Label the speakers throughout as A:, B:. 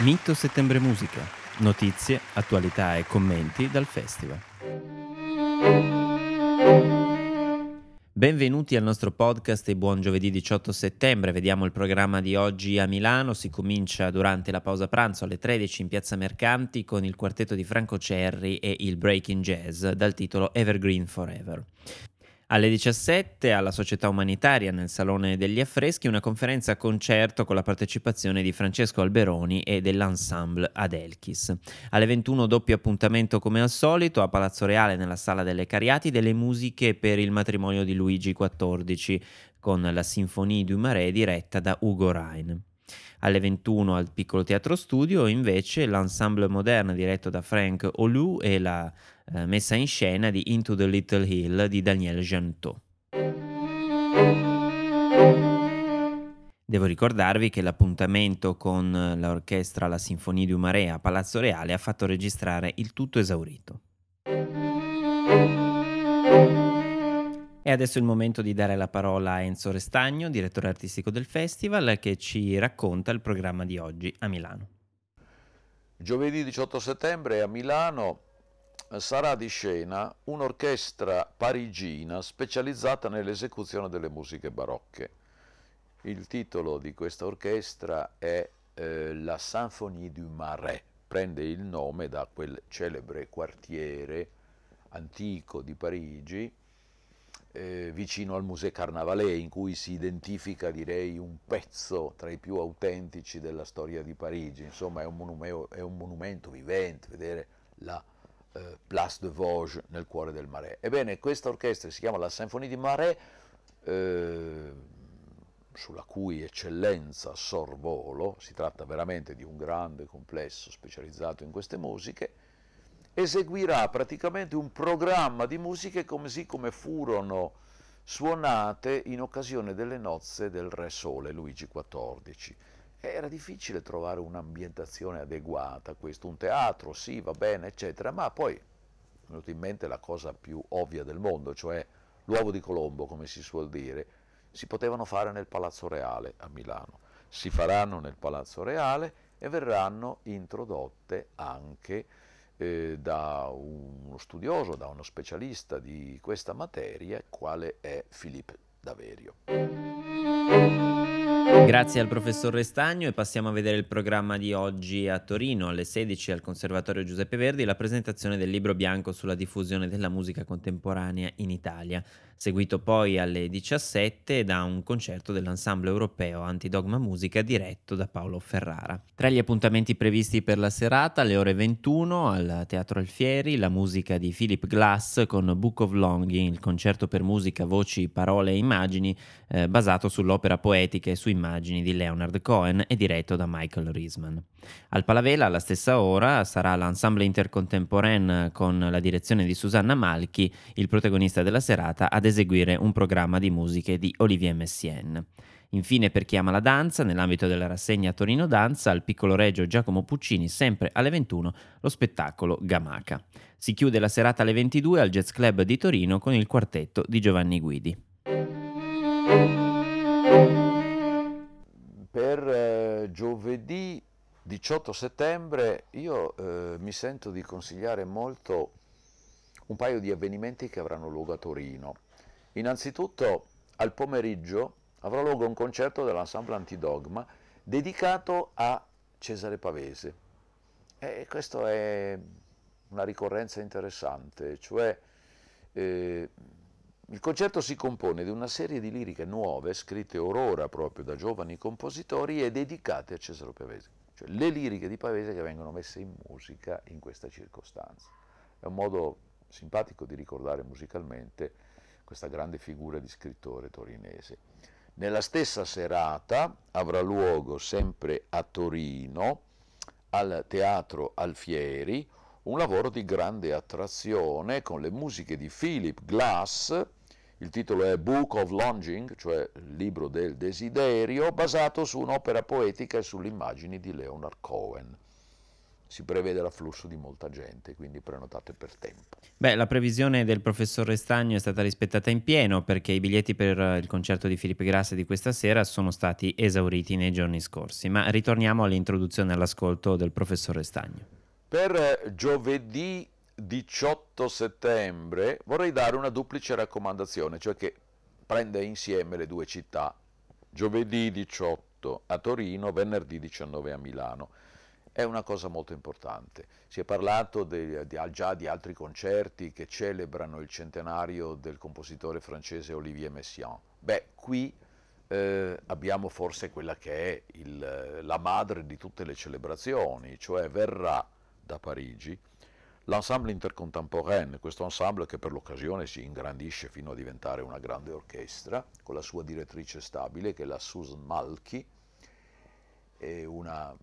A: Mito Settembre Musica. Notizie, attualità e commenti dal festival. Benvenuti al nostro podcast e buon giovedì 18 settembre. Vediamo il programma di oggi a Milano. Si comincia durante la pausa pranzo alle 13 in Piazza Mercanti con il quartetto di Franco Cerri e il Breaking Jazz dal titolo Evergreen Forever. Alle 17 alla Società Umanitaria nel Salone degli Affreschi una conferenza concerto con la partecipazione di Francesco Alberoni e dell'ensemble Adelchis. Alle 21 doppio appuntamento come al solito a Palazzo Reale nella Sala delle Cariati delle musiche per il matrimonio di Luigi XIV con la Sinfonie du Marais diretta da Ugo Rein. Alle 21 al Piccolo Teatro Studio invece l'ensemble moderno diretto da Frank Olu e la eh, messa in scena di Into the Little Hill di Daniel Jantot. Devo ricordarvi che l'appuntamento con l'orchestra La Sinfonia di Umarea a Palazzo Reale ha fatto registrare il tutto esaurito. E adesso è il momento di dare la parola a Enzo Restagno, direttore artistico del festival, che ci racconta il programma di oggi a Milano.
B: Giovedì 18 settembre a Milano sarà di scena un'orchestra parigina specializzata nell'esecuzione delle musiche barocche. Il titolo di questa orchestra è eh, La Symphonie du Marais, prende il nome da quel celebre quartiere antico di Parigi, eh, vicino al Musée Carnavalet, in cui si identifica, direi, un pezzo tra i più autentici della storia di Parigi. Insomma, è un monumento, è un monumento vivente, vedere la eh, Place de Vosges nel cuore del Marais. Ebbene, questa orchestra si chiama la Symphonie di Marais, eh, sulla cui eccellenza sorvolo, si tratta veramente di un grande complesso specializzato in queste musiche, eseguirà praticamente un programma di musiche così come furono suonate in occasione delle nozze del Re Sole Luigi XIV era difficile trovare un'ambientazione adeguata a questo, un teatro, sì, va bene, eccetera, ma poi è venuta in mente la cosa più ovvia del mondo, cioè l'uovo di Colombo, come si suol dire, si potevano fare nel Palazzo Reale a Milano. Si faranno nel Palazzo Reale e verranno introdotte anche eh, da uno studioso, da uno specialista di questa materia, quale è Filippo Daverio.
A: Grazie al professor Restagno e passiamo a vedere il programma di oggi a Torino alle 16 al Conservatorio Giuseppe Verdi la presentazione del libro bianco sulla diffusione della musica contemporanea in Italia seguito poi alle 17 da un concerto dell'ensemble europeo Antidogma Musica diretto da Paolo Ferrara. Tra gli appuntamenti previsti per la serata, alle ore 21 al Teatro Alfieri, la musica di Philip Glass con Book of Longing, il concerto per musica, voci, parole e immagini eh, basato sull'opera poetica e su immagini di Leonard Cohen e diretto da Michael Riesman. Al Palavela, alla stessa ora, sarà l'ensemble intercontemporain con la direzione di Susanna Malchi, il protagonista della serata, ad eseguire un programma di musiche di Olivier Messiaen. Infine, per chi ama la danza, nell'ambito della rassegna Torino Danza, al piccolo regio Giacomo Puccini, sempre alle 21, lo spettacolo Gamaca. Si chiude la serata alle 22 al Jazz Club di Torino con il quartetto di Giovanni Guidi.
B: 18 settembre io eh, mi sento di consigliare molto un paio di avvenimenti che avranno luogo a Torino. Innanzitutto al pomeriggio avrà luogo un concerto dell'ensemble Antidogma dedicato a Cesare Pavese. E questo è una ricorrenza interessante, cioè eh, il concerto si compone di una serie di liriche nuove, scritte orora proprio da giovani compositori e dedicate a Cesare Pavese, cioè le liriche di Pavese che vengono messe in musica in questa circostanza. È un modo simpatico di ricordare musicalmente questa grande figura di scrittore torinese. Nella stessa serata avrà luogo sempre a Torino, al Teatro Alfieri, un lavoro di grande attrazione con le musiche di Philip Glass, il titolo è Book of Longing, cioè Libro del Desiderio, basato su un'opera poetica e sulle immagini di Leonard Cohen. si prevede l'afflusso di molta gente, quindi prenotate per tempo.
A: Beh, la previsione del professor Restagno è stata rispettata in pieno perché i biglietti per il concerto di Filippo Grassi di questa sera sono stati esauriti nei giorni scorsi, ma ritorniamo all'introduzione all'ascolto del professor Restagno.
B: Per giovedì 18 settembre vorrei dare una duplice raccomandazione, cioè che prende insieme le due città, giovedì 18 a Torino, venerdì 19 a Milano è una cosa molto importante. Si è parlato di, di, già di altri concerti che celebrano il centenario del compositore francese Olivier Messiaen. Beh, qui eh, abbiamo forse quella che è il, la madre di tutte le celebrazioni, cioè verrà da Parigi l'ensemble intercontemporain, questo ensemble che per l'occasione si ingrandisce fino a diventare una grande orchestra, con la sua direttrice stabile che è la Susan Malky, è una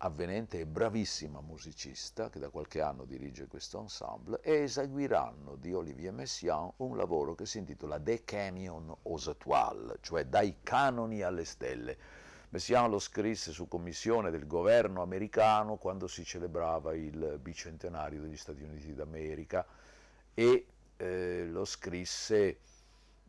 B: avvenente e bravissima musicista che da qualche anno dirige questo ensemble e eseguiranno di Olivier Messiaen un lavoro che si intitola De Canyon aux Étoiles, cioè dai canoni alle stelle. Messiaen lo scrisse su commissione del governo americano quando si celebrava il bicentenario degli Stati Uniti d'America e eh, lo scrisse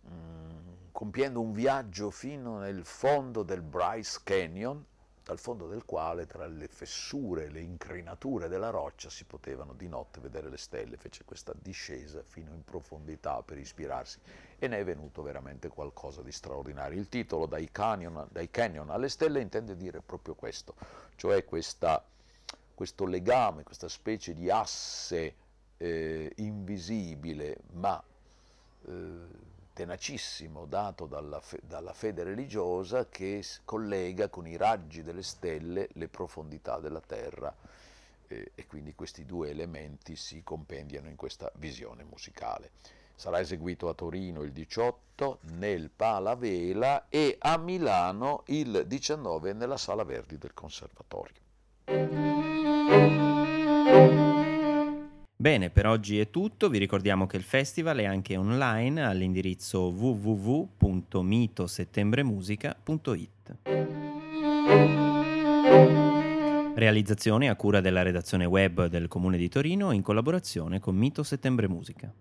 B: mh, mm, compiendo un viaggio fino nel fondo del Bryce Canyon dal fondo del quale tra le fessure e le incrinature della roccia si potevano di notte vedere le stelle, fece questa discesa fino in profondità per ispirarsi e ne è venuto veramente qualcosa di straordinario. Il titolo dai canyon, dai canyon alle stelle intende dire proprio questo, cioè questa, questo legame, questa specie di asse eh, invisibile ma eh, tenacissimo dato dalla, fe- dalla, fede religiosa che collega con i raggi delle stelle le profondità della terra eh, e quindi questi due elementi si compendiano in questa visione musicale. Sarà eseguito a Torino il 18, nel Palavela e a Milano il 19 nella Sala Verdi del Conservatorio.
A: Bene, per oggi è tutto, vi ricordiamo che il festival è anche online all'indirizzo www.mitosettembremusica.it. Realizzazione a cura della redazione web del Comune di Torino in collaborazione con Mito Settembre Musica.